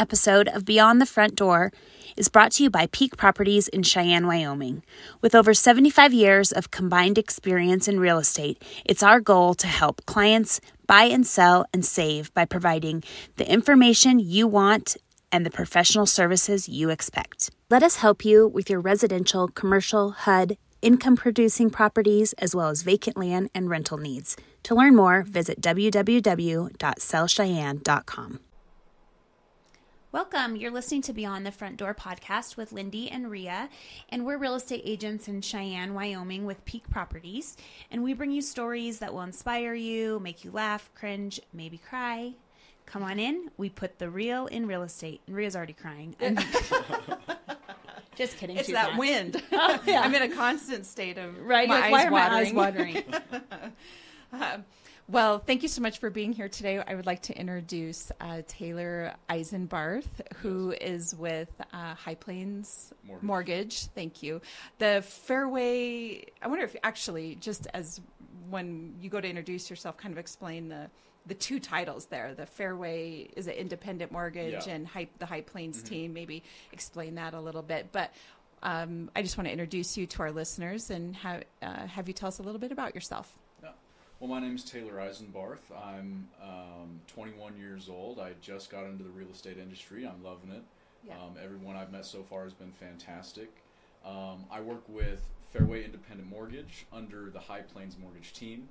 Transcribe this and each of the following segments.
episode of Beyond the Front Door is brought to you by Peak Properties in Cheyenne, Wyoming. With over 75 years of combined experience in real estate, it's our goal to help clients buy and sell and save by providing the information you want and the professional services you expect. Let us help you with your residential, commercial, HUD, income producing properties, as well as vacant land and rental needs. To learn more, visit www.sellcheyenne.com. Welcome. You're listening to Beyond the Front Door podcast with Lindy and Ria, and we're real estate agents in Cheyenne, Wyoming with Peak Properties. And we bring you stories that will inspire you, make you laugh, cringe, maybe cry. Come on in. We put the real in real estate. And Ria's already crying. Just kidding. It's that not. wind. Oh, yeah. I'm in a constant state of Right? My like, eyes why are watering. my eyes watering? Um, well, thank you so much for being here today. I would like to introduce uh, Taylor Eisenbarth, who is with uh, High Plains Mortgage. Mortgage. Thank you. The Fairway. I wonder if actually, just as when you go to introduce yourself, kind of explain the the two titles there. The Fairway is an independent mortgage, Yeah. and High, the High Plains Mhm. team. Maybe explain that a little bit, but. Um, I just want to introduce you to our listeners and have, uh, have you tell us a little bit about yourself. Well, my name is Taylor Eisenbarth. I'm um, 21 years old. I just got into the real estate industry. I'm loving it. Yeah. Um, everyone I've met so far has been fantastic. Um, I work with Fairway Independent Mortgage under the High Plains Mortgage team.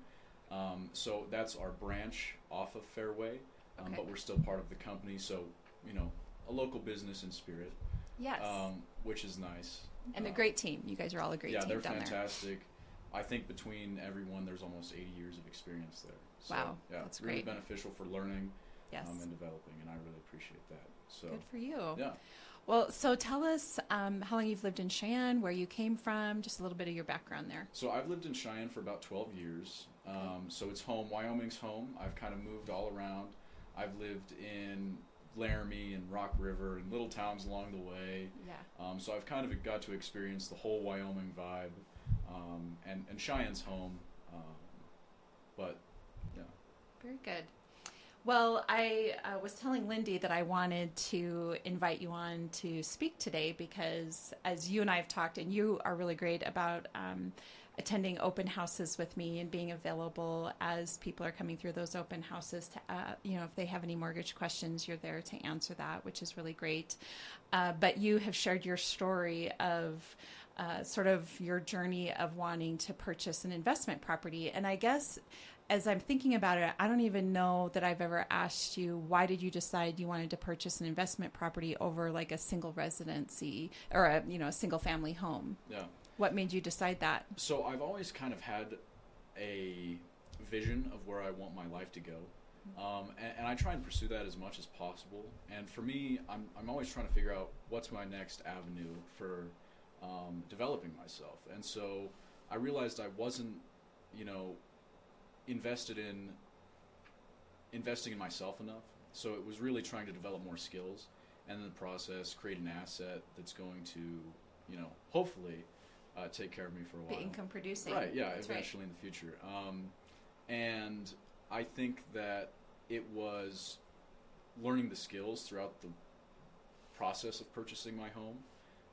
Um, so that's our branch off of Fairway, um, Okay. but we're still part of the company. So, you know, a local business in spirit, Yes. um, which is nice. and a great team. You guys are all a great yeah, team Yeah, they're down fantastic. I think between everyone, there's almost 80 years of experience there. So, Wow, yeah, that's really great. beneficial for learning. Yes. um, and developing, and I really appreciate that. So, Good for you. yeah, Well, so tell us um, how long you've lived in Cheyenne, where you came from, just a little bit of your background there. so I've lived in Cheyenne for about 12 years. Um, so it's home. Wyoming's home. I've kind of moved all around. I've lived in Laramie and Rock River and little towns along the way. Yeah. Um, so I've kind of got to experience the whole Wyoming vibe, um, and and Cheyenne's home. Um, but yeah. Very good. Well, I uh, was telling Lindy that I wanted to invite you on to speak today because, as you and I have talked, and you are really great about um, attending open houses with me and being available as people are coming through those open houses. To, uh, you know, if they have any mortgage questions, you're there to answer that, which is really great. Uh, but you have shared your story of uh, sort of your journey of wanting to purchase an investment property, and I guess as I'm thinking about it, I don't even know that I've ever asked you why did you decide you wanted to purchase an investment property over like a single residency or a you know a single family home. Yeah. What made you decide that? So I've always kind of had a vision of where I want my life to go. Um, and, and I try and pursue that as much as possible. And for me, I'm, I'm always trying to figure out what's my next avenue for um, developing myself. And so I realized I wasn't, you know, invested in investing in myself enough. So it was really trying to develop more skills and in the process create an asset that's going to, you know, hopefully uh, take care of me for a The while. income producing. Right, yeah, That's right. eventually in the future. Um, and I think that it was learning the skills throughout the process of purchasing my home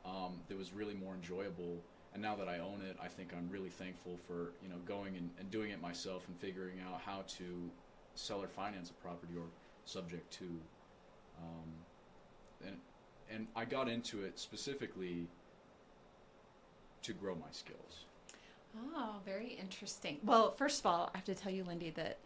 um, that was really more enjoyable. And now that I own it, I think I'm really thankful for you know going and, and doing it myself and figuring out how to sell or finance a property or subject to. Um, and and I got into it specifically to grow my skills. Oh, very interesting. Well, first of all, I have to tell you, Lindy, that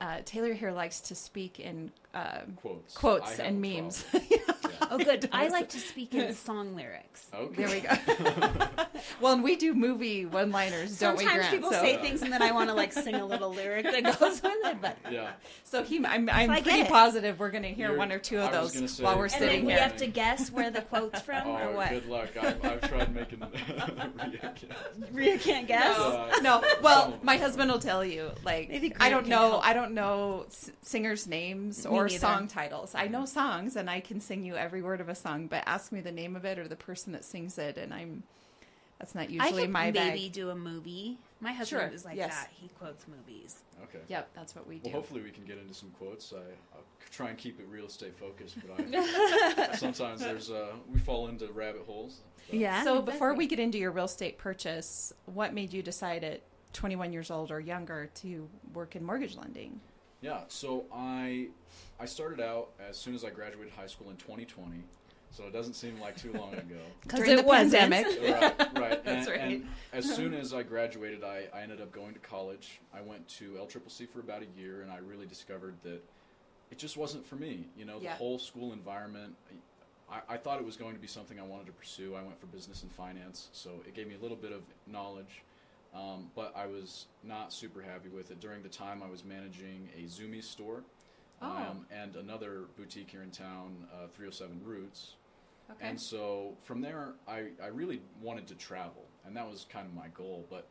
uh, Taylor here likes to speak in uh, Quotes. Quotes and memes. Yeah. Oh, good. I like to speak in song lyrics. Okay. there we go. well, and we do movie one-liners, don't we, Sometimes Grant? people So- say things and then I want to like sing a little lyric that goes with it, but Yeah. So he, I'm, I'm get pretty positive we're going to hear You're- one or two of those say- while we're And sitting then we here. have to guess where the quote's from Oh, or what. good luck. I've, I've tried making Ria Rhea can't guess. No, no. Well, my husband will tell you. Like, I don't know. help. I don't know singers' names Me or neither. song titles. I know songs, and I can sing you every word of a song. But ask me the name of it or the person that sings it, and I'm That's not I usually could my maybe bag. do a movie. My husband Sure, is like yes. that. He quotes movies. Okay. Yep, that's what we do. Well, hopefully we can get into some quotes. I, I'll try and keep it real estate focused, but I, sometimes there's uh, we fall into rabbit holes. but- Yeah. so before we get into your real estate purchase, what made you decide at 21 years old or younger to work in mortgage lending? Yeah, so I I started out as soon as I graduated high school in 2020, so it doesn't seem like too long ago. because During it the wasn't. pandemic. right, right. That's and, right. and as uh-huh. soon as I graduated, I, I ended up going to college. I went to LCCC for about a year, and I really discovered that it just wasn't for me. You know, the Yeah. whole school environment. I, I thought it was going to be something I wanted to pursue. I went for business and finance, so it gave me a little bit of knowledge. Um, but I was not super happy with it. During the time, I was managing a Zumiez store Oh. um, and another boutique here in town, uh, 307 Roots. Okay. And so from there, I, I really wanted to travel, and that was kind of my goal. But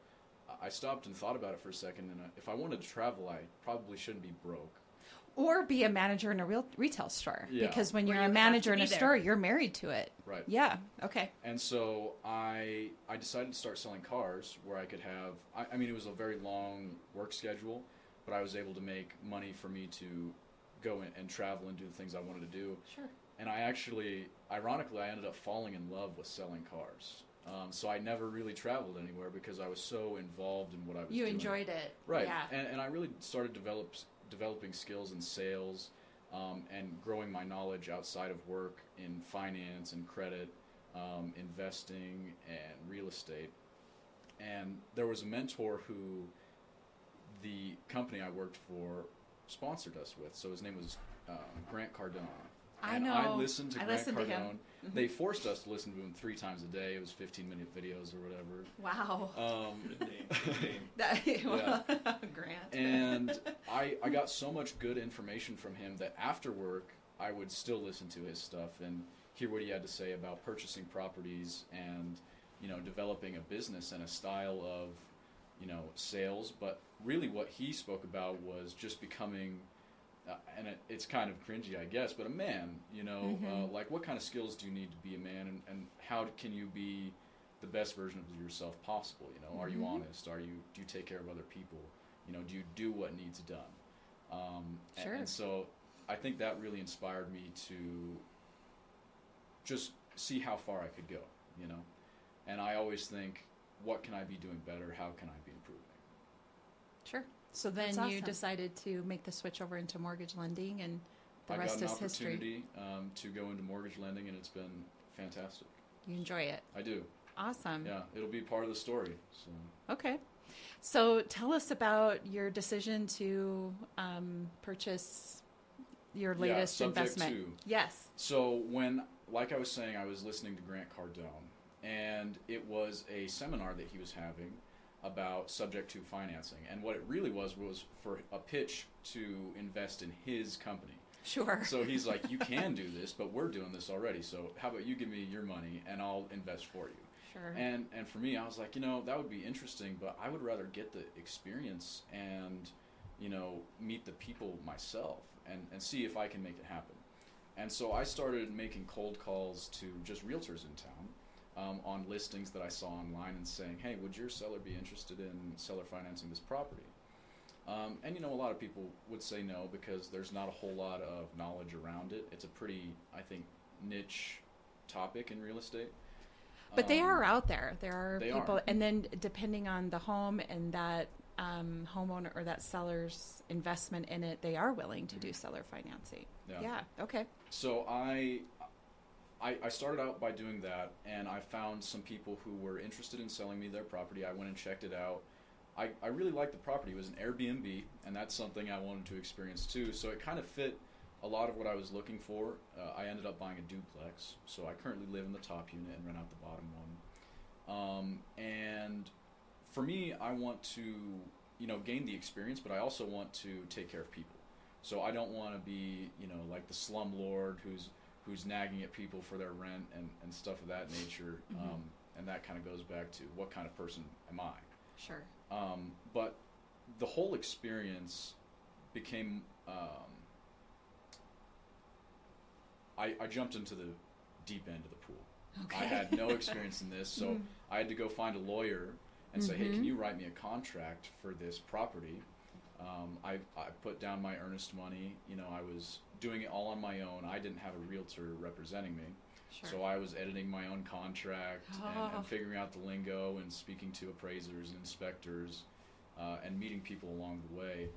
I stopped and thought about it for a second, and uh, if I wanted to travel, I probably shouldn't be broke. or be a manager in a real retail store Yeah. because when you're you a would manager in a there. store, you're married to it. Right. Yeah. Okay. And so I I decided to start selling cars where I could have. I, I mean, it was a very long work schedule, but I was able to make money for me to go and travel and do the things I wanted to do. Sure. And I actually, ironically, I ended up falling in love with selling cars. Um, so I never really traveled anywhere because I was so involved in what I was doing. You doing. enjoyed it. Right. Yeah. And, and I really started develop, developing skills in sales um, and growing my knowledge outside of work in finance and credit, um, investing, and real estate. And there was a mentor who the company I worked for sponsored us with. So his name was um, Grant Cardone. I and know. I listened to I Grant listened to Cardone. him. Mm-hmm. They forced us to listen to him three times a day. It was 15 minute videos or whatever. Wow. Um, Good name. Good name. That, well, Grant. and I, I got so much good information from him that after work I would still listen to his stuff and hear what he had to say about purchasing properties and you know developing a business and a style of you know sales but really what he spoke about was just becoming uh, and it, it's kind of cringy I guess but a man you know uh, like what kind of skills do you need to be a man and, and how can you be the best version of yourself possible you know? Are you honest? Are you do you take care of other people? You know do you do what needs done? Um, Sure. and, so i think that really inspired me to just see how far i could go you know? And i always think what can i be doing better? How can i be. So then That's you awesome. decided to make the switch over into mortgage lending, and the i rest got an is history. opportunity um, to go into mortgage lending and it's been fantastic You enjoy it. i do Awesome. yeah it'll be part of the story so Okay. So tell us about your decision to um, purchase your Yeah, latest subject investment. to. Yes. So when, like I was saying, I was listening to Grant Cardone, and it was a seminar that he was having about subject to financing, and what it really was was for a pitch to invest in his company. Sure. So he's like, "You can do this, but we're doing this already. So how about you give me your money and I'll invest for you." sure. And and for me, I was like, you know, that would be interesting, but I would rather get the experience and, you know, meet the people myself and, and see if I can make it happen. And so I started making cold calls to just realtors in town um, on listings that I saw online and saying, hey, would your seller be interested in seller financing this property? Um, and you know, a lot of people would say no because there's not a whole lot of knowledge around it. It's a pretty, I think, niche topic in real estate. But they Um, are out there. There are people, are. and then depending on the home and that um, homeowner or that seller's investment in it, they are willing to do seller financing. Mm-hmm. Yeah. Okay. So I, I, I started out by doing that, and I found some people who were interested in selling me their property. I went and checked it out. I, I really liked the property. It was an Airbnb, and that's something I wanted to experience too. So it kind of fit a lot of what I was looking for. Uh, I ended up buying a duplex, so I currently live in the top unit and rent out the bottom one. Um, and for me, I want to, you know, gain the experience, but I also want to take care of people. So I don't want to be, you know, like the slum lord who's who's nagging at people for their rent and, and stuff of that nature. Um, and that kind of goes back to what kind of person am I? Sure. Um, but the whole experience became. Um, I, I jumped into the deep end of the pool. Okay. I had no experience in this, so I had to go find a lawyer and say, hey, can you write me a contract for this property? Um, I, I put down my earnest money. You know, I was doing it all on my own. I didn't have a realtor representing me. Sure. So I was editing my own contract and, Oh. and figuring out the lingo and speaking to appraisers and inspectors uh, and meeting people along the way.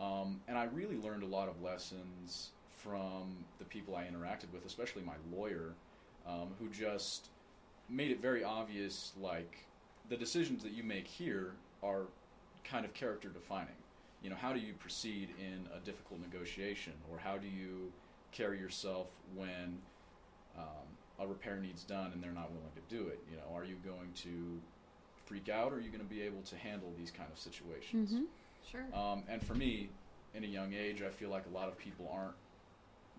Um, and I really learned a lot of lessons from the people I interacted with, especially my lawyer, um, who just made it very obvious like the decisions that you make here are kind of character defining. You know, how do you proceed in a difficult negotiation, or how do you carry yourself when um, a repair needs done and they're not willing to do it? You know, are you going to freak out, or are you going to be able to handle these kind of situations? Mm-hmm. Sure. Um, and for me, in a young age, I feel like a lot of people aren't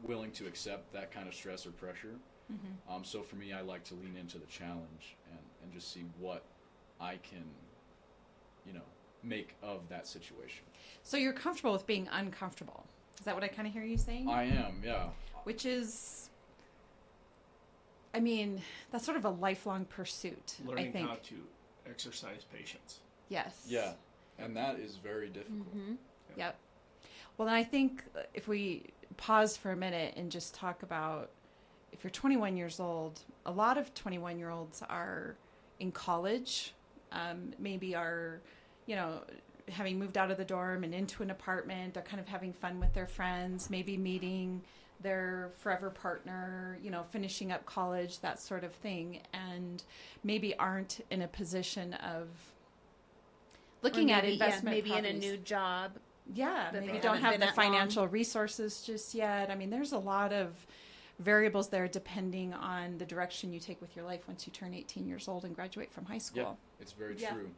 willing to accept that kind of stress or pressure. hmm Um, so for me, I like to lean into the challenge and, and just see what I can, you know, make of that situation. So you're comfortable with being uncomfortable. Is that what I kind of hear you saying? I am, yeah. Which is, I mean, that's sort of a lifelong pursuit. I Learning think. how to exercise patience. Yes. Yeah. And that is very difficult. Mm-hmm. Yep. Well, then I think if we pause for a minute and just talk about if you're 21 years old, a lot of 21 year olds are in college, um, maybe are, you know, having moved out of the dorm and into an apartment. They're kind of having fun with their friends, maybe meeting their forever partner, you know, finishing up college, that sort of thing, and maybe aren't in a position of looking at investment maybe in a new job. Yeah, maybe don't haven't have been the at long. financial resources just yet. I mean, there's a lot of variables there depending on the direction you take with your life once you turn 18 years old and graduate from high school. Yeah, school. it's very Yeah. true.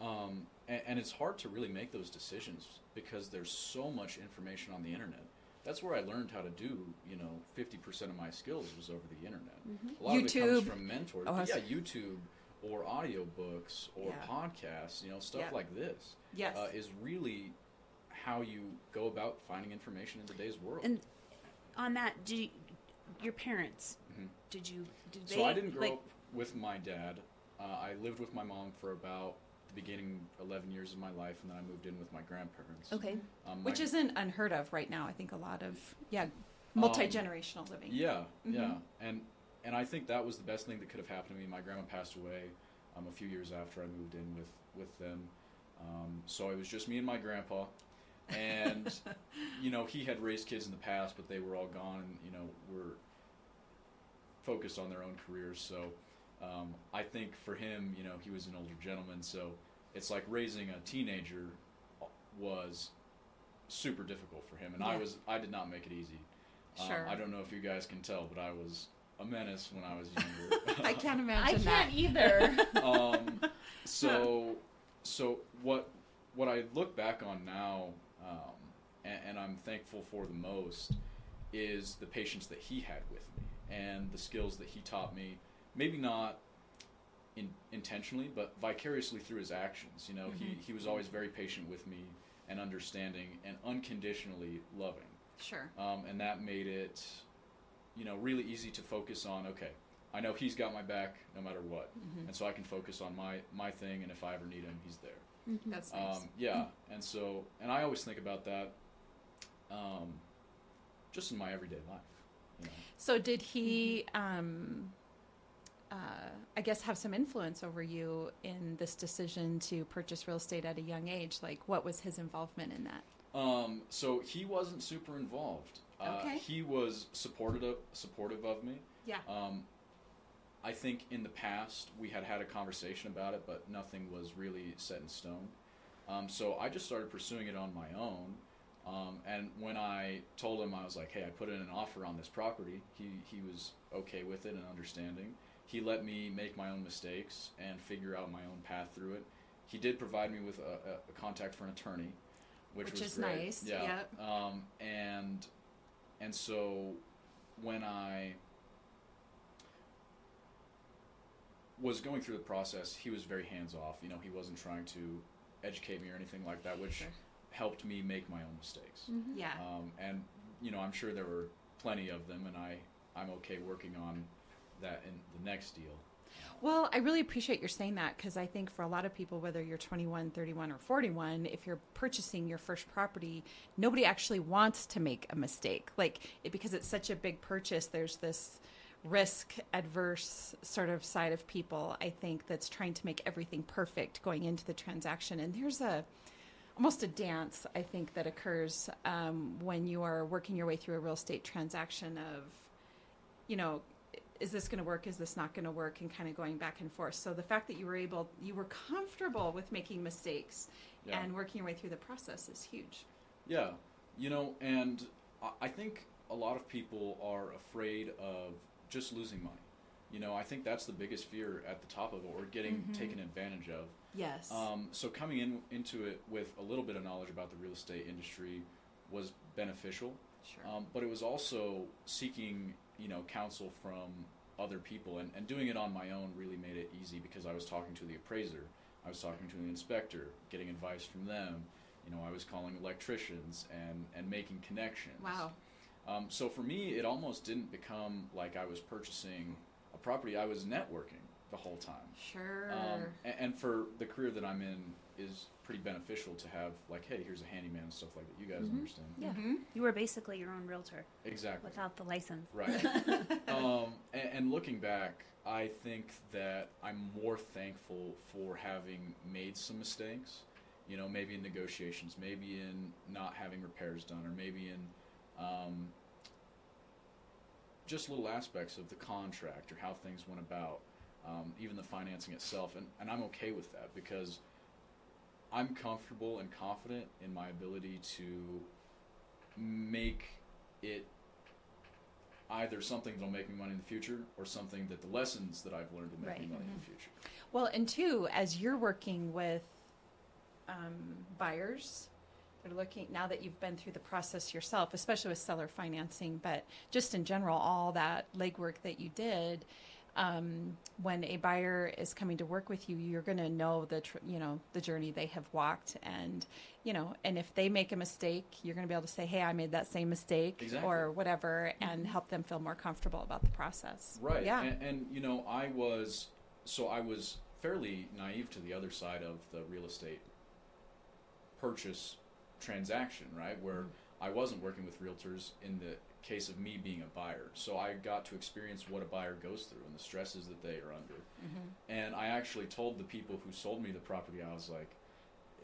Um, and, and it's hard to really make those decisions because there's so much information on the internet. That's where I learned how to do, you know, 50% of my skills was over the internet. A lot of it comes from mentors. Oh, yeah, YouTube or audiobooks or Yeah. podcasts, you know, stuff Yeah. like this Yes. uh, is really how you go about finding information in today's world. And on that, did you, your parents? Mhm. Did you? Did they? So I didn't grow like, up with my dad. Uh, I lived with my mom for about the beginning 11 years of my life, and then I moved in with my grandparents. Okay. Um, Which isn't unheard of right now. I think a lot of, yeah, multi generational living. Yeah, yeah, Mhm. and and I think that was the best thing that could have happened to me. My grandma passed away um, a few years after I moved in with with them, um, so it was just me and my grandpa, and you know he had raised kids in the past, but they were all gone, and you know were focused on their own careers. So um, I think for him, you know, he was an older gentleman, so it's like raising a teenager was super difficult for him, and I was I did not make it easy. Um, Sure. I don't know if you guys can tell, but I was a menace when I was younger. I can't imagine. I imagine can't that. either. um, so, so what what I look back on now, um, and, and I'm thankful for the most, is the patience that he had with me and the skills that he taught me. Maybe not in, intentionally, but vicariously through his actions. You know, he Mhm. he was always very patient with me and understanding and unconditionally loving Sure. um, and that made it, you know, really easy to focus on. Okay, I know he's got my back no matter what, Mhm. and so I can focus on my my thing, and if I ever need him, he's there. Mhm. That's nice. Um, yeah, and so and I always think about that, um, just in my everyday life. You know? So did he, um, uh, I guess, have some influence over you in this decision to purchase real estate at a young age? Like, what was his involvement in that? Um, so he wasn't super involved. Uh, Okay. He was supportive of, supportive of me. Yeah. Um, I think in the past we had had a conversation about it, but nothing was really set in stone. Um, so I just started pursuing it on my own. Um, and when I told him, I was like, "Hey, I put in an offer on this property." He he was okay with it and understanding. He let me make my own mistakes and figure out my own path through it. He did provide me with a, a, a contact for an attorney, which, Which was is great. nice, Yeah. yep. Um, and and so when I was going through the process, he was very hands off. You know, he wasn't trying to educate me or anything like that, which Sure. helped me make my own mistakes. Mhm. Yeah. Um, and you know, I'm sure there were plenty of them, and I I'm okay working on that in the next deal. Well, I really appreciate your saying that because I think for a lot of people, whether you're 21, 31, or 41, if you're purchasing your first property, nobody actually wants to make a mistake. Like, it, because it's such a big purchase, there's this risk adverse sort of side of people, I think, that's trying to make everything perfect going into the transaction. And there's a almost a dance, I think, that occurs um, when you are working your way through a real estate transaction of, you know, is this going to work? Is this not going to work? And kind of going back and forth. So the fact that you were able, you were comfortable with making mistakes Yeah. and working your way through the process is huge. Yeah, you know, and I- think a lot of people are afraid of just losing money. You know, I think that's the biggest fear at the top of it, or getting Mhm. taken advantage of. Yes. Um, so coming in into it with a little bit of knowledge about the real estate industry was beneficial, sure. um, but it was also seeking, you know, counsel from other people, and, and doing it on my own really made it easy because I was talking to the appraiser, I was talking to the inspector, getting advice from them. You know, I was calling electricians and and making connections. wow. Um, so for me, it almost didn't become like I was purchasing a property. I was networking the whole time. Sure. Um, and, and for the career that I'm in, is pretty beneficial to have like, hey, here's a handyman and stuff like that. You guys Mhm. understand? Yeah. Mhm. You were basically your own realtor Exactly. without the license. Right. um, and, and looking back, I think that I'm more thankful for having made some mistakes. You know, maybe in negotiations, maybe in not having repairs done, or maybe in um, just little aspects of the contract or how things went about, um, even the financing itself. And, and I'm okay with that because I'm comfortable and confident in my ability to make it either something that'll make me money in the future or something that the lessons that I've learned will make me Right. money in the future. Well, and two, as you're working with um, buyers, they're looking now that you've been through the process yourself, especially with seller financing, but just in general, all that legwork that you did. Um, when a buyer is coming to work with you, you're going to know the tr- you know the journey they have walked, and you know, and if they make a mistake, you're going to be able to say, "Hey, I made that same mistake," Exactly. or whatever, and help them feel more comfortable about the process. Right. Yeah. And, and you know, I was so I was fairly naive to the other side of the real estate purchase transaction, right? Where I wasn't working with realtors in the case of me being a buyer. So I got to experience what a buyer goes through and the stresses that they are under. Mhm. And I actually told the people who sold me the property, I was like,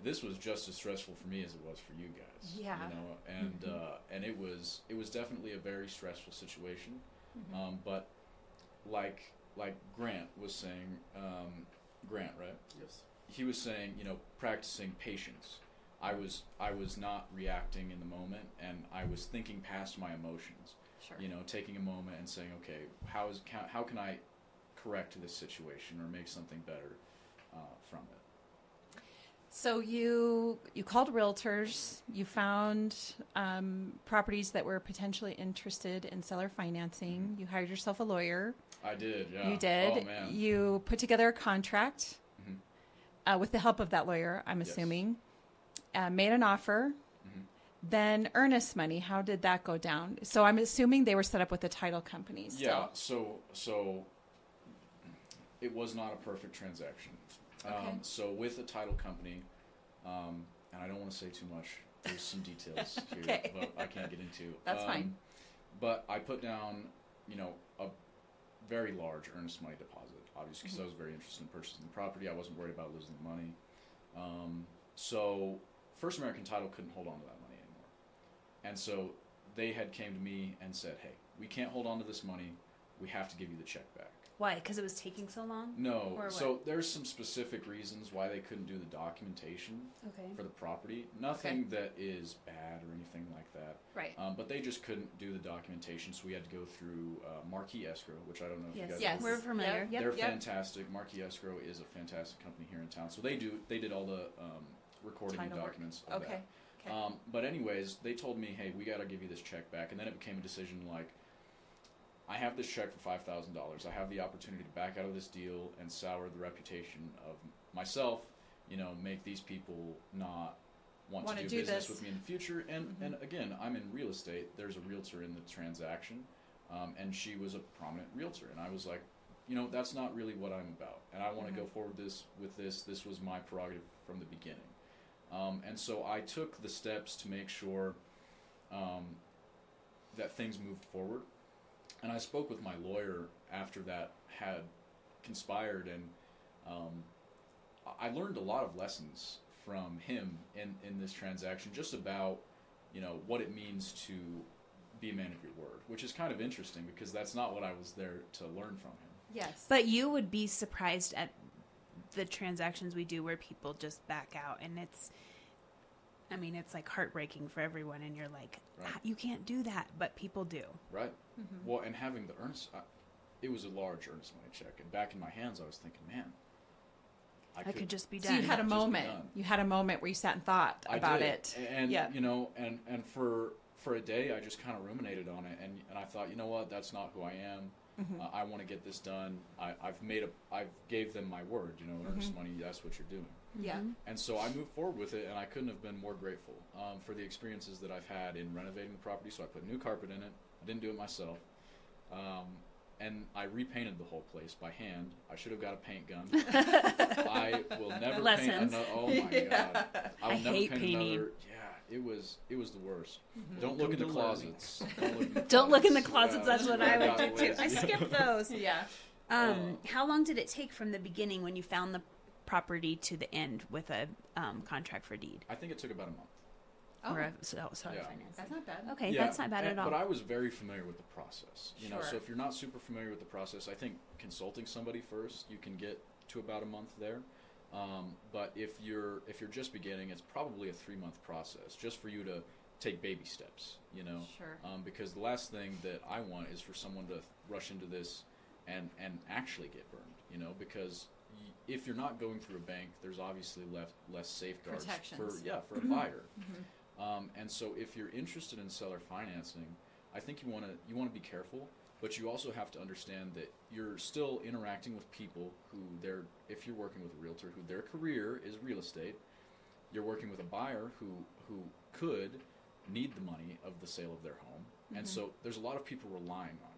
this was just as stressful for me as it was for you guys. Yeah. You know, and Mhm. uh, and it was it was definitely a very stressful situation. Mhm. Um, but like like Grant was saying, um, Grant, right? Yes. He was saying, you know, practicing patience. I was I was not reacting in the moment, and I was thinking past my emotions. Sure. You know, taking a moment and saying, okay, how is how, how can I correct this situation or make something better uh, from it? So you you called realtors. You found um, properties that were potentially interested in seller financing. You hired yourself a lawyer. I did, yeah. You did. Oh man. You put together a contract Mhm. uh, with the help of that lawyer. I'm Yes. assuming. Uh, made an offer. Mhm. Then earnest money. How did that go down? So I'm assuming they were set up with the title company. Still. Yeah, so so it was not a perfect transaction. Okay. Um, so with a title company, um, and I don't want to say too much. There's some details here, Okay. but I can't get into. That's um, fine. But I put down, you know, a very large earnest money deposit, obviously, because I was very interested in purchasing the property. I wasn't worried about losing the money. Um, so First American Title couldn't hold on to that money anymore, and so they had came to me and said, "Hey, we can't hold on to this money. We have to give you the check back." Why? Because it was taking so long? No, Or so there's some specific reasons why they couldn't do the documentation Okay. for the property. Nothing that is bad or anything like that. Right. Um, but they just couldn't do the documentation, so we had to go through uh, Marquee Escrow, which I don't know if Yes. you guys Yes. We're familiar. Yep. They're Yep. fantastic. Marquee Escrow is a fantastic company here in town. So they do they did all the um, recording Title work. documents of Okay. that. Okay. Um, but anyways, they told me, hey, we got to give you this check back, and then it became a decision like, I have this check for five thousand dollars. I have the opportunity to back out of this deal and sour the reputation of myself. You know, make these people not want Wanna do, do business this. with me in the future. And Mhm. and again, I'm in real estate. There's a realtor in the transaction, um, and she was a prominent realtor, and I was like, you know, that's not really what I'm about, and I want to Mhm. go forward this with this. This was my prerogative from the beginning, um, and so I took the steps to make sure um, that things moved forward. And I spoke with my lawyer after that had conspired, and um, I I learned a lot of lessons from him in, in this transaction, just about you know what it means to be a man of your word, which is kind of interesting because that's not what I was there to learn from him. Yes. But you would be surprised at the transactions we do where people just back out, and it's. I mean, it's like heartbreaking for everyone, and you're like, Right. "Ah, you can't do that, but people do. Right. Mhm. Well, and having the earnest, I, it was a large earnest money check, and back in my hands, I was thinking, man, I could just be done. so done. you had a moment. You had a moment where you sat and thought I about did. it. and Yeah. you know, and and for for a day, I just kind of ruminated on it, and and I thought, you know what, that's not who I am. Mhm. Uh, I want to get this done. I, I've made a, I've gave them my word. You know, earnest Mhm. money. That's what you're doing. Yeah. Mhm. And so I moved forward with it, and I couldn't have been more grateful um, for the experiences that I've had in renovating the property. So I put new carpet in it. I didn't do it myself, um, and I repainted the whole place by hand. I should have got a paint gun. I will never Lessons. paint another. Oh my god! I will I never hate paint painting. another. Yeah, it was it was the worst. Mhm. Don't look in the Come to learn. closets. Don't look in the Don't look in the closets. closets. That's what I would do got too. I lazy. skipped those. Yeah. Um, Uh, how long did it take from the beginning when you found the property to the end with a um, contract for deed I think it took about a month. Oh, or a so, sorry Yeah. financing? that's not bad. Okay, Yeah, that's not bad and- at all. But I was very familiar with the process. You know, so if you're not super familiar with the process, I think consulting somebody first, you can get to about a month there. Um, but if you're if you're just beginning, it's probably a three month process just for you to take baby steps. You know, Sure. um, because the last thing that I want is for someone to rush into this and and actually get burned. You know, because y- if you're not going through a bank, there's obviously left less safeguards for yeah for a buyer. Mhm. Um, and so, if you're interested in seller financing, I think you want to you want to be careful, but you also have to understand that you're still interacting with people who they're if you're working with a realtor who their career is real estate, you're working with a buyer who who could need the money of the sale of their home, and Mhm. so there's a lot of people relying on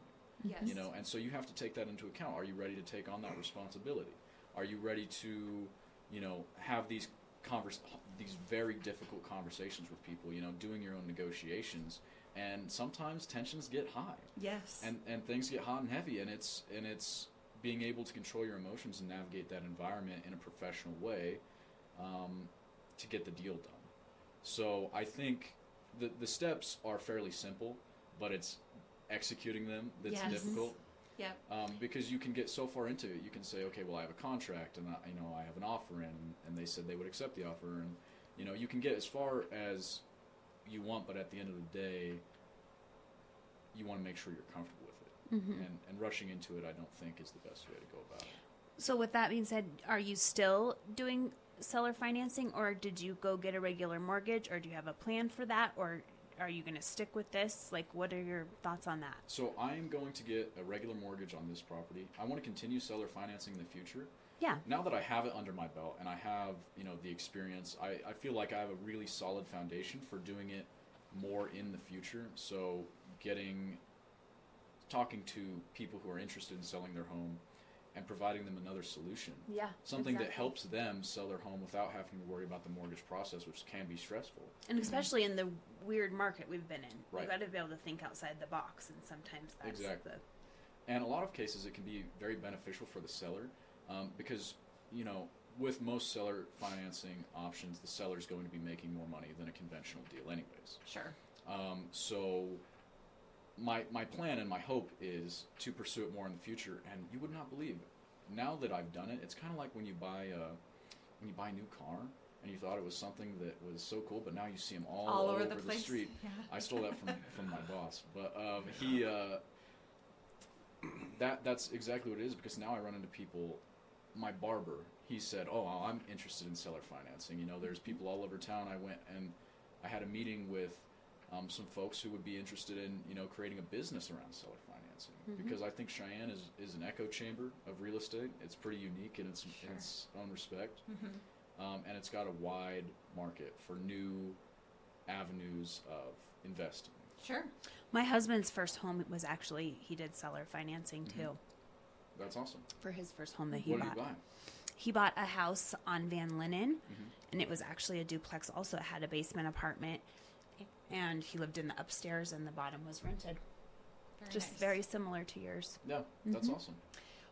you Yes. you know and so you have to take that into account are you ready to take on that responsibility are you ready to you know have these convers- these very difficult conversations with people you know doing your own negotiations and sometimes tensions get high Yes. and and things get hot and heavy and it's and it's being able to control your emotions and navigate that environment in a professional way um, to get the deal done so i think the the steps are fairly simple but it's executing them that's Yes. difficult Yep. um, because you can get so far into it you can say okay well i have a contract and I, you know i have an offer in and they said they would accept the offer and you know you can get as far as you want but at the end of the day you want to make sure you're comfortable with it Mhm. and, and rushing into it i don't think is the best way to go about it So, with that being said, are you still doing seller financing, or did you go get a regular mortgage, or do you have a plan for that, or are you going to stick with this? Like, what are your thoughts on that? so i am going to get a regular mortgage on this property i want to continue seller financing in the future Yeah. now that I have it under my belt and I have, you know, the experience, I, I feel like I have a really solid foundation for doing it more in the future. So getting talking to people who are interested in selling their home and providing them another solution. Yeah. Something that helps them sell their home without having to worry about the mortgage process, which can be stressful. And especially in the weird market we've been in, Right. we've got to be able to think outside the box, and sometimes that's Exactly. the And a lot of cases, it can be very beneficial for the seller um, because, you know, with most seller financing options, the seller is going to be making more money than a conventional deal, anyways. Sure. Um, so my my plan and my hope is to pursue it more in the future. And you would not believe, now that I've done it, it's kind of like when you buy a when you buy a new car and you thought it was something that was so cool, but now you see them all, All over over the place. street. Yeah. I stole that from from my boss, but um, he uh, that that's exactly what it is because now I run into people. My barber, he said, "Oh, I'm interested in seller financing. You know, there's people all over town. I went and I had a meeting with um, some folks who would be interested in you know creating a business around seller financing Mhm. because I think Cheyenne is, is an echo chamber of real estate. It's pretty unique in its Sure. in its own respect, Mhm. um, and it's got a wide market for new avenues of investing. Sure. My husband's first home was actually he did seller financing Mhm. too. That's awesome. for his first home that he what did bought. you buy? He bought a house on Van Lennen, Mm-hmm. and it was actually a duplex. Also, it had a basement apartment, and he lived in the upstairs, and the bottom was rented. Very Just nice. very similar to yours. Yeah, that's Mm-hmm. awesome.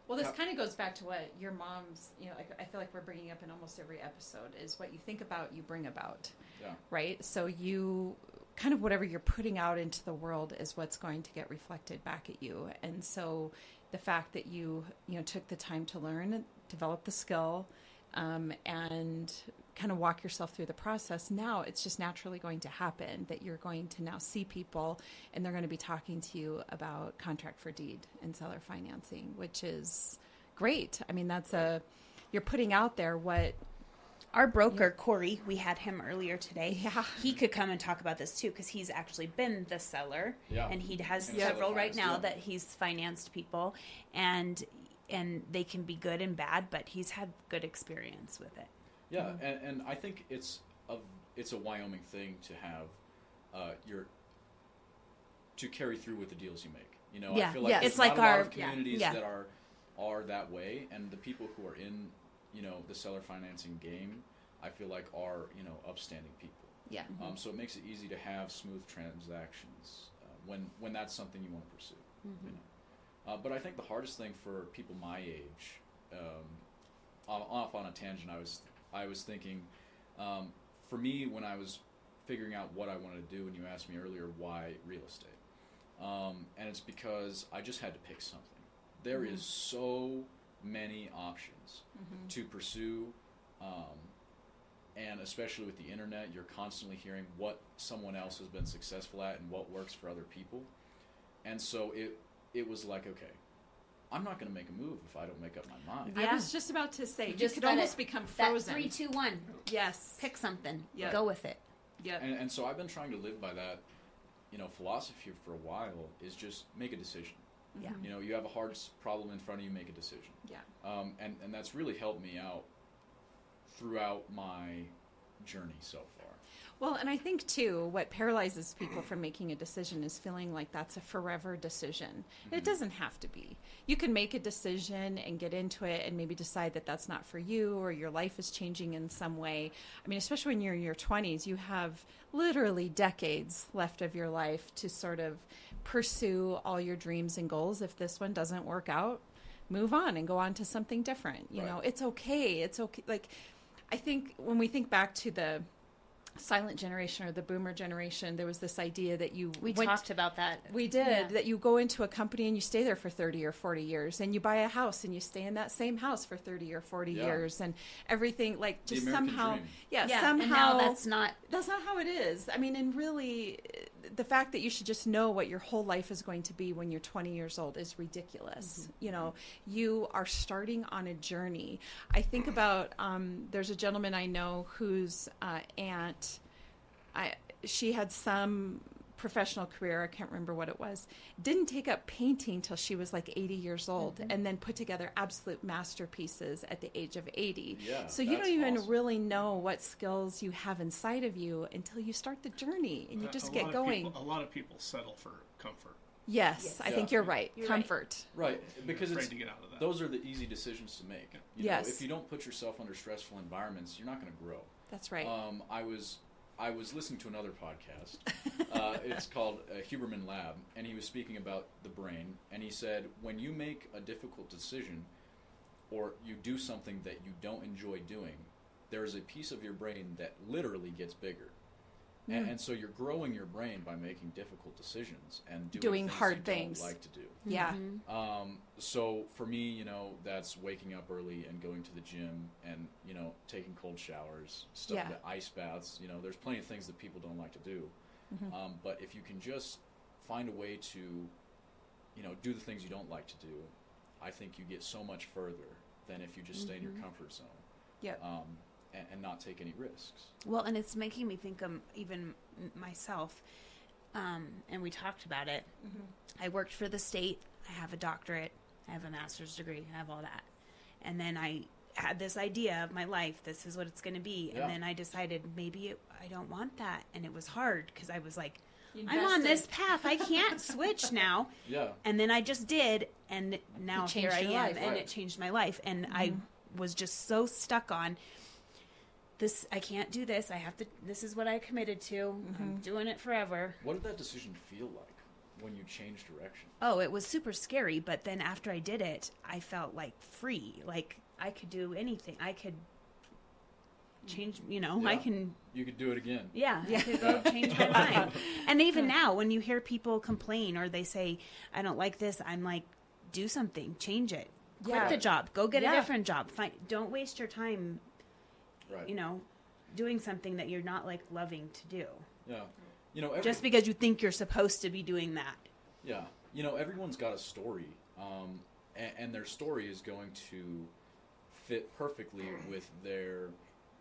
Well, this How- kind of goes back to what your mom's, you know, like I feel like we're bringing up in almost every episode is what you think about, you bring about, Yeah. right? So you kind of whatever you're putting out into the world is what's going to get reflected back at you. And so the fact that you, you know, took the time to learn, develop the skill, um, and kind of walk yourself through the process, now it's just naturally going to happen that you're going to now see people and they're going to be talking to you about contract for deed and seller financing, which is great. I mean, that's a, you're putting out there what, Our broker, Corey, we had him earlier today. Yeah. He could come and talk about this too because he's actually been the seller. Yeah. And he has And seller several right now yeah. that he's financed people and and they can be good and bad, but he's had good experience with it. Yeah, Mm-hmm. and, and I think it's a it's a Wyoming thing to have uh, your to carry through with the deals you make. You know, Yeah, I feel like yes. there's It's not like a lot our- of communities yeah. that are are that way, and the people who are in you know the seller financing game, I feel like are you know upstanding people. yeah. Um, so it makes it easy to have smooth transactions uh, when when that's something you want to pursue. You know, uh, but I think the hardest thing for people my age, um, off, off on a tangent, I was I was thinking, um, for me when I was figuring out what I wanted to do, and you asked me earlier why real estate, um, and it's because I just had to pick something. There is so many options to pursue. Um, and especially with the internet, you're constantly hearing what someone else has been successful at and what works for other people. And so it it was like, okay, I'm not going to make a move if I don't make up my mind. Yeah. I was just about to say, you, just could gotta- almost become That frozen. three, two, one. yes. Pick something. Yeah. Go with it. Yeah. And, and so I've been trying to live by that, you know, philosophy for a while. Is just make a decision. Yeah. You know, you have a hard problem in front of you, make a decision. yeah. Um, and and that's really helped me out throughout my journey so far. Well, and I think too, what paralyzes people from making a decision is feeling like that's a forever decision. It doesn't have to be. You can make a decision and get into it and maybe decide that that's not for you or your life is changing in some way. I mean, especially when you're in your 20s, you have literally decades left of your life to sort of pursue all your dreams and goals. If this one doesn't work out, move on and go on to something different. You know, it's okay. It's okay. Like, I think when we think back to the silent generation or the boomer generation, there was this idea that you We went- talked about that. we did Yeah. that you go into a company and you stay there for 30 or 40 years and you buy a house and you stay in that same house for 30 or 40 Yeah. years and everything like just somehow yeah, yeah. somehow and now that's not. that's not how it is. I mean, and really, the fact that you should just know what your whole life is going to be when you're 20 years old is ridiculous. You know, you are starting on a journey. I think about um, there's a gentleman I know whose uh, aunt, I she had some professional career i can't remember what it was didn't take up painting till she was like 80 years old and then put together absolute masterpieces at the age of 80 Yeah, so you don't even awesome. really know what skills you have inside of you until you start the journey and you A- just get going. people- a lot of people settle for comfort. yes, Yes. I Yeah. think you're right. You're. Comfort. Right, because afraid it's to get out of that. those are the easy decisions to make. You Yes. know, if you don't put yourself under stressful environments, you're not going to grow. That's right. Um, I was I was listening to another podcast. uh, it's called uh, Huberman Lab, and he was speaking about the brain, and he said when you make a difficult decision or you do something that you don't enjoy doing, there is a piece of your brain that literally gets bigger. And, Mm. and so you're growing your brain by making difficult decisions and doing, Doing things hard you things. Don't like to do. yeah. Um, so for me, you know, that's waking up early and going to the gym and you know taking cold showers, stuff Yeah. the ice baths. You know, there's plenty of things that people don't like to do. Um, but if you can just find a way to, you know, do the things you don't like to do, I think you get so much further than if you just stay in your comfort zone Yep. um, and, and not take any risks. Well, and it's making me think of even myself. Um, and we talked about it. I worked for the state. I have a doctorate. I have a master's degree. I have all that. And then I had this idea of my life. This is what it's going to be. Yeah. And then I decided maybe it, I don't want that. And it was hard because I was like, You I'm on this path. I can't switch now. Yeah. And then I just did. And now here I am. life. And Right. it changed my life. And I was just so stuck on this. I can't do this. I have to, this is what I committed to. I'm mm-hmm. doing it forever. What did that decision feel like when you changed direction? Oh, it was super scary, but then after I did it, I felt like free. Like I could do anything. I could change, you know, I can You could do it again. yeah, I could go change my mind. And even now when you hear people complain or they say I don't like this, I'm like do something, change it. Quit Yeah. the job, go get Yeah. a different job. Find, don't waste your time, Right. you know, doing something that you're not like loving to do. Yeah. You know, every, Just because you think you're supposed to be doing that. Yeah, you know, everyone's got a story, um, and, and their story is going to fit perfectly with their,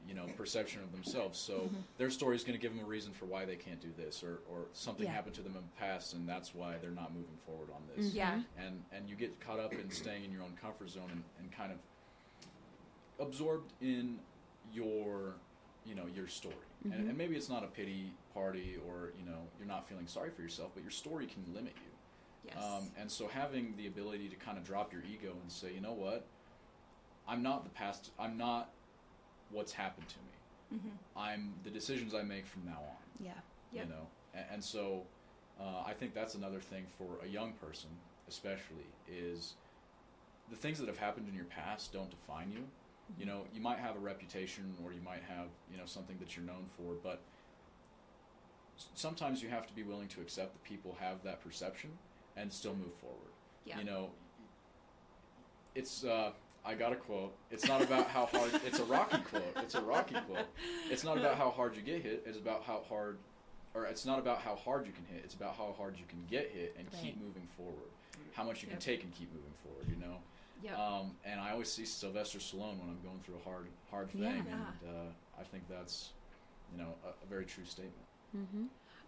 you know, perception of themselves. So Mm-hmm. their story is going to give them a reason for why they can't do this, or, or something Yeah. happened to them in the past, and that's why they're not moving forward on this. Yeah. And and you get caught up in staying in your own comfort zone and, and kind of absorbed in your, you know, your story. Mm-hmm. And, and maybe it's not a pity party, or you know, you're not feeling sorry for yourself, but your story can limit you. Yes. Um, and so having the ability to kind of drop your ego and say, you know what, I'm not the past. I'm not what's happened to me. I'm the decisions I make from now on. Yeah. Yep. You know, and, and so uh, I think that's another thing for a young person, especially, is the things that have happened in your past don't define you. You know, you might have a reputation or you might have you know something that you're known for, but sometimes you have to be willing to accept that people have that perception and still move forward. Yeah. You know, it's uh, I got a quote. It's not about how hard. It's a Rocky quote. It's a Rocky quote. It's not about how hard you get hit. It's about how hard, or it's not about how hard you can hit. It's about how hard you can get hit and keep moving forward. How much you can take and keep moving forward. You know. Yep. Um, and I always see Sylvester Stallone when I'm going through a hard, hard thing, Yeah. and uh, I think that's, you know, a, a very true statement. Mm-hmm.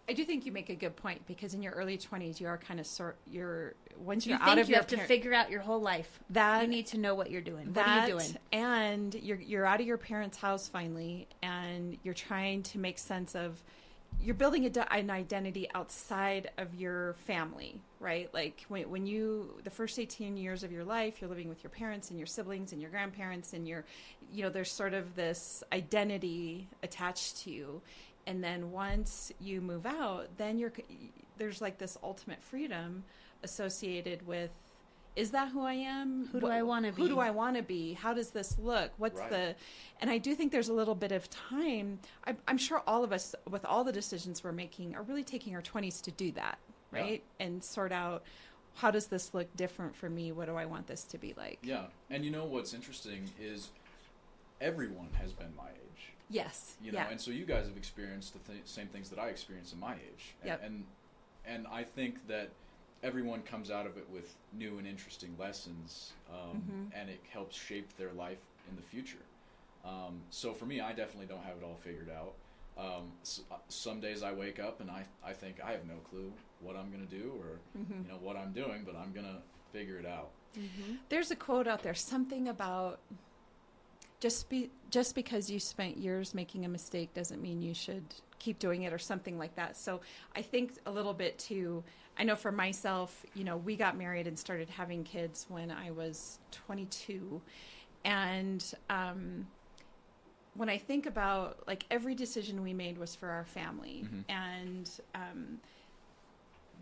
I do think you make a good point because in your early 20s, you are kind of sort, you're, once You you're think out of you your have to figure out your whole life. that you need to know what you're doing. that what are you doing? and you're you're out of your parents' house finally, and you're trying to make sense of you're building an identity outside of your family, right? Like when when you the first 18 years of your life, you're living with your parents and your siblings and your grandparents, and you're you know there's sort of this identity attached to you. And then once you move out, then you're there's like this ultimate freedom associated with is that who I am? Who do What- I wanna be? Who do? I want to be? How does this look? What's Right. the and I do think there's a little bit of time. I'm, I'm sure all of us, with all the decisions we're making, are really taking our 20s to do that, Yeah. right? And sort out how does this look different for me? What do I want this to be like? Yeah, and you know what's interesting is everyone has been my age. Yes. you know yeah. and so you guys have experienced the th- same things that i experienced in my age and, Yep. and and i think that everyone comes out of it with new and interesting lessons um, Mm-hmm. and it helps shape their life in the future um, so for me i definitely don't have it all figured out um, s- uh, some days i wake up and I, I think i have no clue what i'm going to do or Mm-hmm. you know what i'm doing but i'm going to figure it out There's a quote out there, something about just be just because you spent years making a mistake doesn't mean you should keep doing it or something like that. So I think a little bit too. I know for myself, you know, we got married and started having kids when I was 22, and um, when I think about like every decision we made was for our family, Mhm. and um,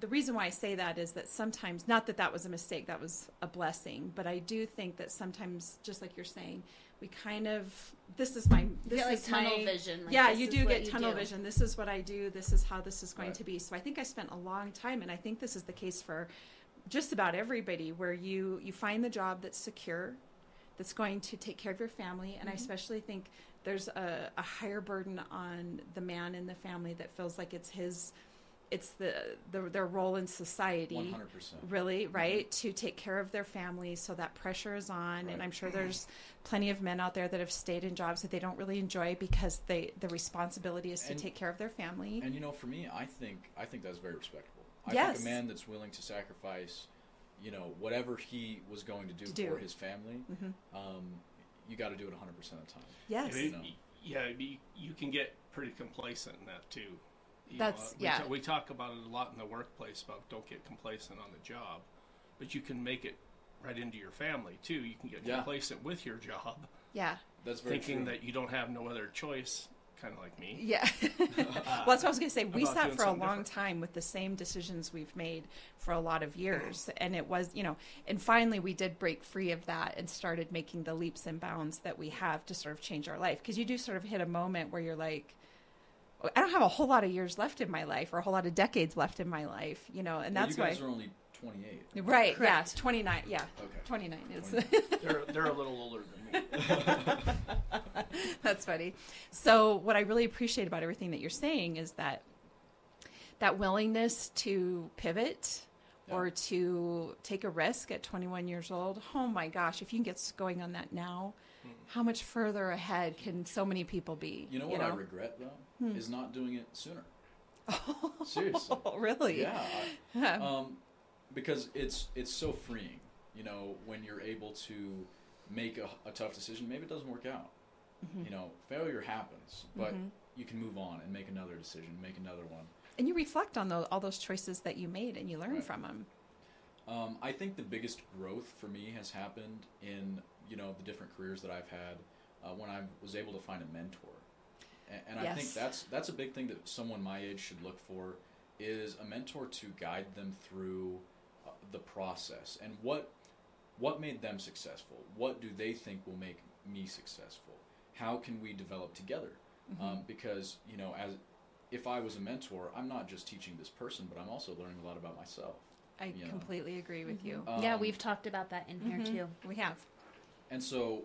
the reason why I say that is that sometimes, not that that was a mistake, that was a blessing, but I do think that sometimes, just like you're saying, we kind of this is my this like, is tunnel my- vision, like, yeah, you do get tunnel do. vision. This is what I do. This is how this is going Right. to be. So I think I spent a long time, and I think this is the case for just about everybody, where you you find the job that's secure, that's going to take care of your family, and I mm-hmm. especially think there's a, a higher burden on the man in the family that feels like it's his it's the, the their role in society 100% really right to take care of their families so that pressure is on Right. and i'm sure there's plenty of men out there that have stayed in jobs that they don't really enjoy because they the responsibility is to And- take care of their family And you know, for me, I think I think that's very respectable. I Yes. think a man that's willing to sacrifice, you know, whatever he was going to do To for his family, Mhm. um, you got to do it 100 percent of the time. Yes. It- No. yeah, you, you can get pretty complacent in that too. You That's- we yeah. ta- we talk about it a lot in the workplace about don't get complacent on the job, but you can make it right into your family too. You can get Yeah. complacent with your job, Yeah. That's very thinking true. that you don't have no other choice, kind of like me. Yeah. well, that's what I was going to say. We sat for a long different. time with the same decisions we've made for a lot of years. And it was, you know, and finally we did break free of that and started making the leaps and bounds that we have to sort of change our life. Because you do sort of hit a moment where you're like, I don't have a whole lot of years left in my life or a whole lot of decades left in my life, you know, and Well, that's you why. guys are only 28. Right, Correct. yeah, 29, yeah. Okay. 29 is. They're they're a little older than me. That's funny. So what I really appreciate about everything that you're saying is that that willingness to pivot Yeah. or to take a risk at 21 years old. Oh my gosh, if you can get going on that now, hmm. how much further ahead can so many people be? You know what I regret though is not doing it sooner. Seriously. Oh, really? Yeah. Um, because it's it's so freeing. You know, when you're able to make a, a tough decision, maybe it doesn't work out. Mm-hmm. You know, failure happens, but you can move on and make another decision, make another one. And you reflect on those, all those choices that you made and you learn Right. from them. Um, I think the biggest growth for me has happened in you know the different careers that I've had uh, when I was able to find a mentor, and, and I think that's that's a big thing that someone my age should look for is a mentor to guide them through uh, the process and what what made them successful. What do they think will make me successful? How can we develop together? Um, because you know, as if I was a mentor, I'm not just teaching this person, but I'm also learning a lot about myself. I You know. completely agree with you. yeah, Um, we've talked about that in here too. We have. And so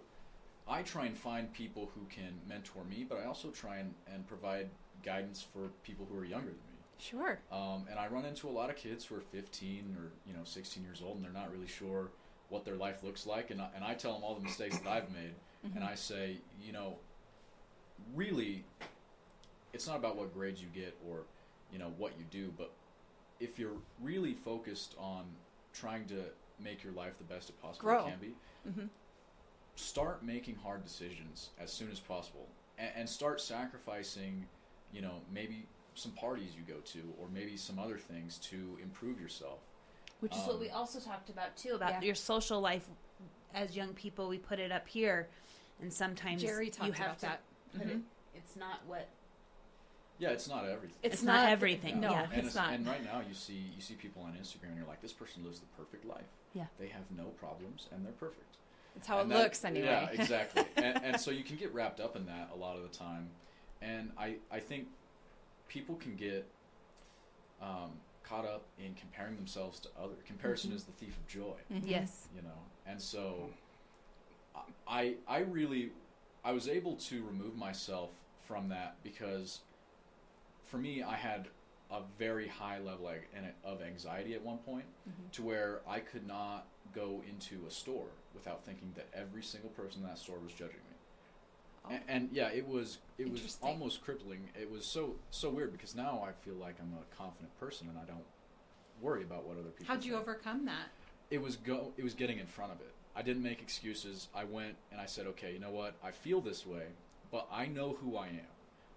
I try and find people who can mentor me, but I also try and, and provide guidance for people who are younger than me. Sure. Um, and I run into a lot of kids who are 15 or you know 16 years old, and they're not really sure what their life looks like. And I, and I tell them all the mistakes that I've made, and I say, you know, really, it's not about what grades you get or you know what you do, but if you're really focused on trying to make your life the best it possibly Grow. can be, Mhm. Start making hard decisions as soon as possible and, and start sacrificing you know maybe some parties you go to or maybe some other things to improve yourself Which is what Um, we also talked about too about Yeah. your social life as young people. We put it up here, and sometimes Jerry you have about to that. put it. It's not what yeah it's not everything It's not everything, No, yeah. and, it's it's- not. and right now you see you see people on instagram and you're like this person lives the perfect life Yeah. they have no problems and they're perfect It's how And it that- looks anyway. Yeah, exactly. and, and so you can get wrapped up in that a lot of the time. And I, I think people can get um, caught up in comparing themselves to other. Comparison Mm-hmm. is the thief of joy, yes. you know. And so I, I really, I was able to remove myself from that because for me, I had a very high level ag- of anxiety at one point Mm-hmm. to where I could not go into a store without thinking that every single person in that store was judging me. Oh. And, and yeah, it was it was almost crippling. It was so so weird because now I feel like I'm a confident person and I don't worry about what other people. How'd you think. overcome that? It was go. It was getting in front of it. I didn't make excuses. I went and I said, okay, you know what? I feel this way, but I know who I am.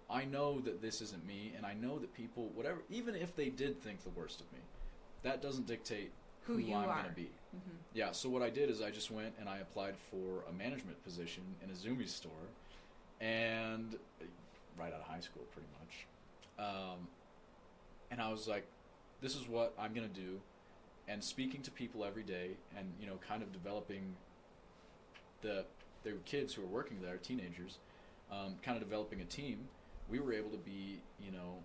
I know that this isn't me, and I know that people, whatever, even if they did think the worst of me, that doesn't dictate Who who, I'm going to be. Yeah. So what I did is I just went and I applied for a management position in a Zumiez store, and right out of high school, pretty much. Um, and I was like, this is what I'm going to do, and speaking to people every day, and you know, kind of developing the the kids who were working there, teenagers, um, kind of developing a team. We were able to be, you know,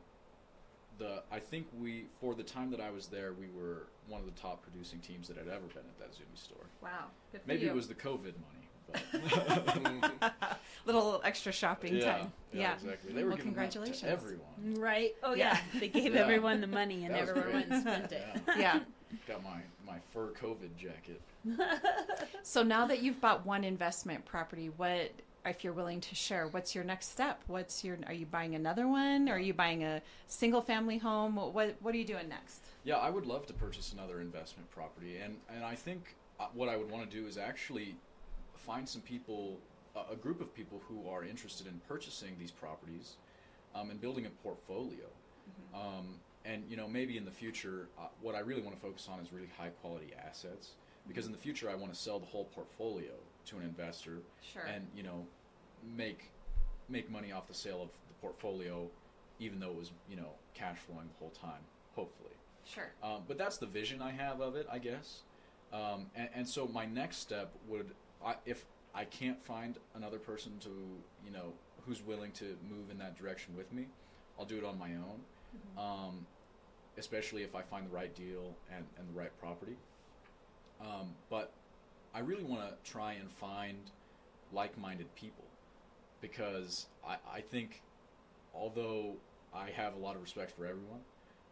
the I think we for the time that I was there, we were one of the top producing teams that had ever been at that Zumiez store. Wow. Good for Maybe you. it was the COVID money, but little extra shopping yeah, time. yeah, exactly. They were well, giving congratulations. to everyone. Right. Oh Yeah. yeah. They gave Yeah. everyone the money, and everyone went and spent it. Yeah. yeah. Got my my fur COVID jacket. So now that you've bought one investment property, what if you're willing to share, what's your next step? What's your are you buying another one? Are you buying a single family home? What what are you doing next? Yeah, I would love to purchase another investment property, and and I think uh, what I would want to do is actually find some people a, group of people who are interested in purchasing these properties um, and building a portfolio. Um, and you know, maybe in the future, uh, what I really want to focus on is really high quality assets. Because in the future, I want to sell the whole portfolio to an investor, Sure. and you know, make make money off the sale of the portfolio, even though it was you know cash flowing the whole time. Hopefully. Sure. Um, but that's the vision I have of it, I guess. Um, and, and so my next step would, I, if I can't find another person to, you know, who's willing to move in that direction with me, I'll do it on my own. Um, especially if I find the right deal and, and the right property. Um, but I really want to try and find like-minded people because I, I think although I have a lot of respect for everyone,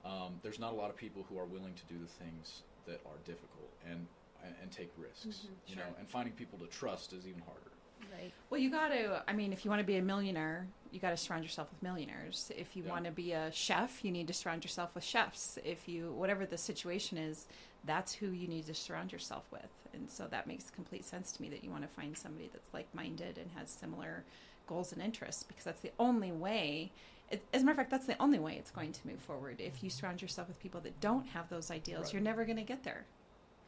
um, there's not a lot of people who are willing to do the things that are difficult and and, and take risks. You Sure. know, and finding people to trust is even harder. Right. Well, you got to, I mean, if you want to be a millionaire, you got to surround yourself with millionaires. If you Yeah. want to be a chef, you need to surround yourself with chefs. If you, whatever the situation is, that's who you need to surround yourself with. And so that makes complete sense to me that you want to find somebody that's like minded and has similar goals and interests because that's the only way. It, as a matter of fact, that's the only way it's going to move forward. If you surround yourself with people that don't have those ideals, Right. you're never going to get there.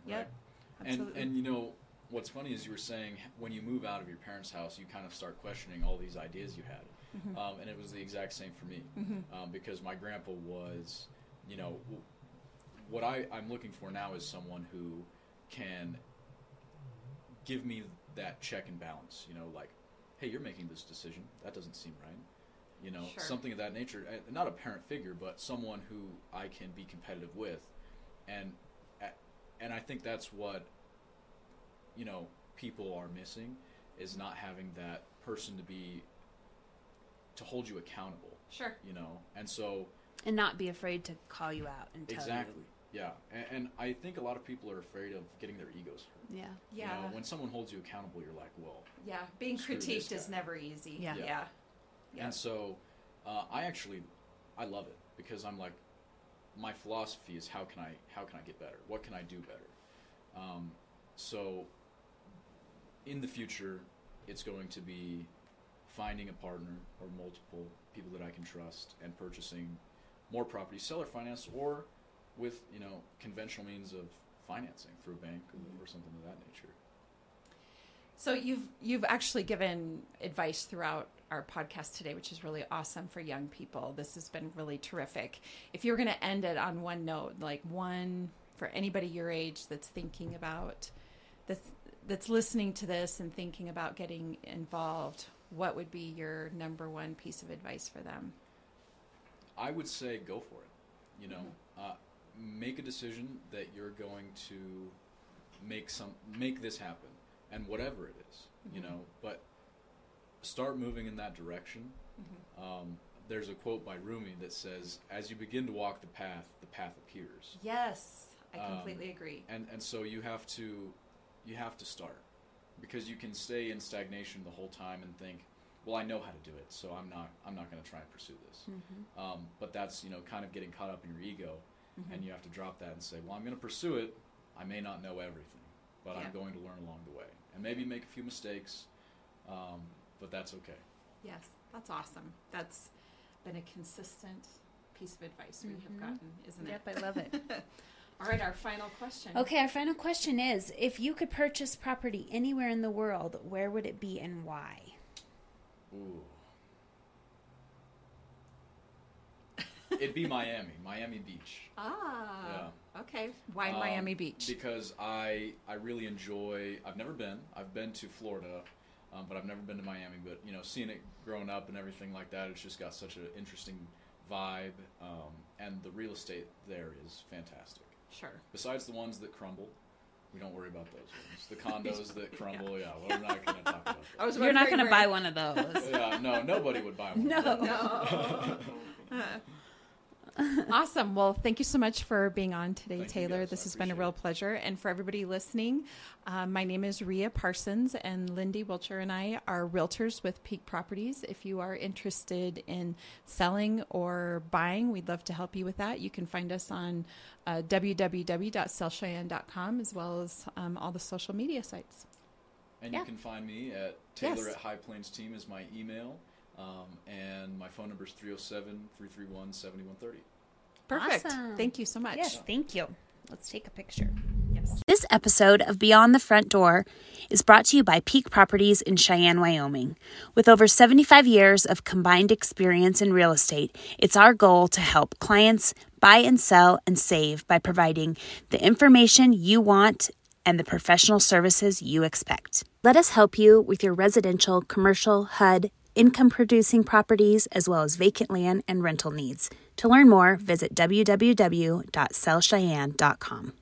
Yep. Right. Absolutely. And and you know what's funny is you were saying when you move out of your parents' house, you kind of start questioning all these ideas you had, Mm-hmm. um, and it was the exact same for me um, because my grandpa was, you know, what I I'm looking for now is someone who can give me that check and balance. You know, like, hey, you're making this decision. That doesn't seem right. You know, Sure. something of that nature. Uh, Not a parent figure, but someone who I can be competitive with, and and I think that's what you know people are missing is not having that person to be to hold you accountable. sure. You know, and so And not be afraid to call you out and tell you. exactly, yeah. And, and I think a lot of people are afraid of getting their egos hurt. Yeah. Yeah. You know, when someone holds you accountable, you're like, well. Yeah, being critiqued is never easy. Yeah. yeah, Yeah. Yeah. And so, uh, I actually, I love it because I'm like, my philosophy is how can I how can I get better? What can I do better? Um, so, in the future, it's going to be finding a partner or multiple people that I can trust and purchasing more property, seller finance, or with you know conventional means of financing through a bank or, or something of that nature. So you've you've actually given advice throughout our podcast today, which is really awesome for young people. This has been really terrific. If you were going to end it on one note, like one for anybody your age that's thinking about that's that's listening to this and thinking about getting involved, what would be your number one piece of advice for them? I would say go for it. You know, uh, make a decision that you're going to make some make this happen, and whatever it is, you know. But start moving in that direction. Um, there's a quote by Rumi that says, "As you begin to walk the path, the path appears." Yes, I Um, completely agree. and and so you have to you have to start because you can stay in stagnation the whole time and think well i know how to do it so i'm not i'm not going to try and pursue this um, but that's you know kind of getting caught up in your ego and you have to drop that and say well i'm going to pursue it i may not know everything but Yeah. i'm going to learn along the way and maybe make a few mistakes um, but that's okay Yes, that's awesome. That's been a consistent piece of advice we have gotten, isn't Yep, it? Yep, I love it. All right, our final question. Okay, our final question is if you could purchase property anywhere in the world, where would it be and why? Ooh. It'd be Miami, Miami Beach. Ah, okay. Why Um, Miami Beach? Because I I really enjoy. I've never been. I've been to Florida, um, but I've never been to Miami. But you know, seeing it growing up and everything like that, it's just got such an interesting vibe, um, and the real estate there is fantastic. Sure. Besides the ones that crumble, we don't worry about those ones. The condos that crumble, yeah, well, we're not going to talk about I was You're not going to buy one of those. Yeah, no, nobody would buy one. No. awesome. Well, thank you so much for being on today, Thank Taylor. guys. This I has been a real pleasure. And for everybody listening, uh, my name is Ria Parsons, and Lindy Wilcher and I are realtors with Peak Properties. If you are interested in selling or buying, we'd love to help you with that. You can find us on uh, www.sellcheyenne.com as well as um, all the social media sites. And Yeah. you can find me at Taylor Yes. at High Plains Team is my email. Um, and my phone number is 307 331 7130. Perfect. Awesome. Thank you so much. Yes, thank you. Let's take a picture. Yes. This episode of Beyond the Front Door is brought to you by Peak Properties in Cheyenne, Wyoming. With over 75 years of combined experience in real estate, it's our goal to help clients buy and sell and save by providing the information you want and the professional services you expect. Let us help you with your residential, commercial, HUD, income producing properties, as well as vacant land and rental needs. To learn more, visit www.sellcheyenne.com.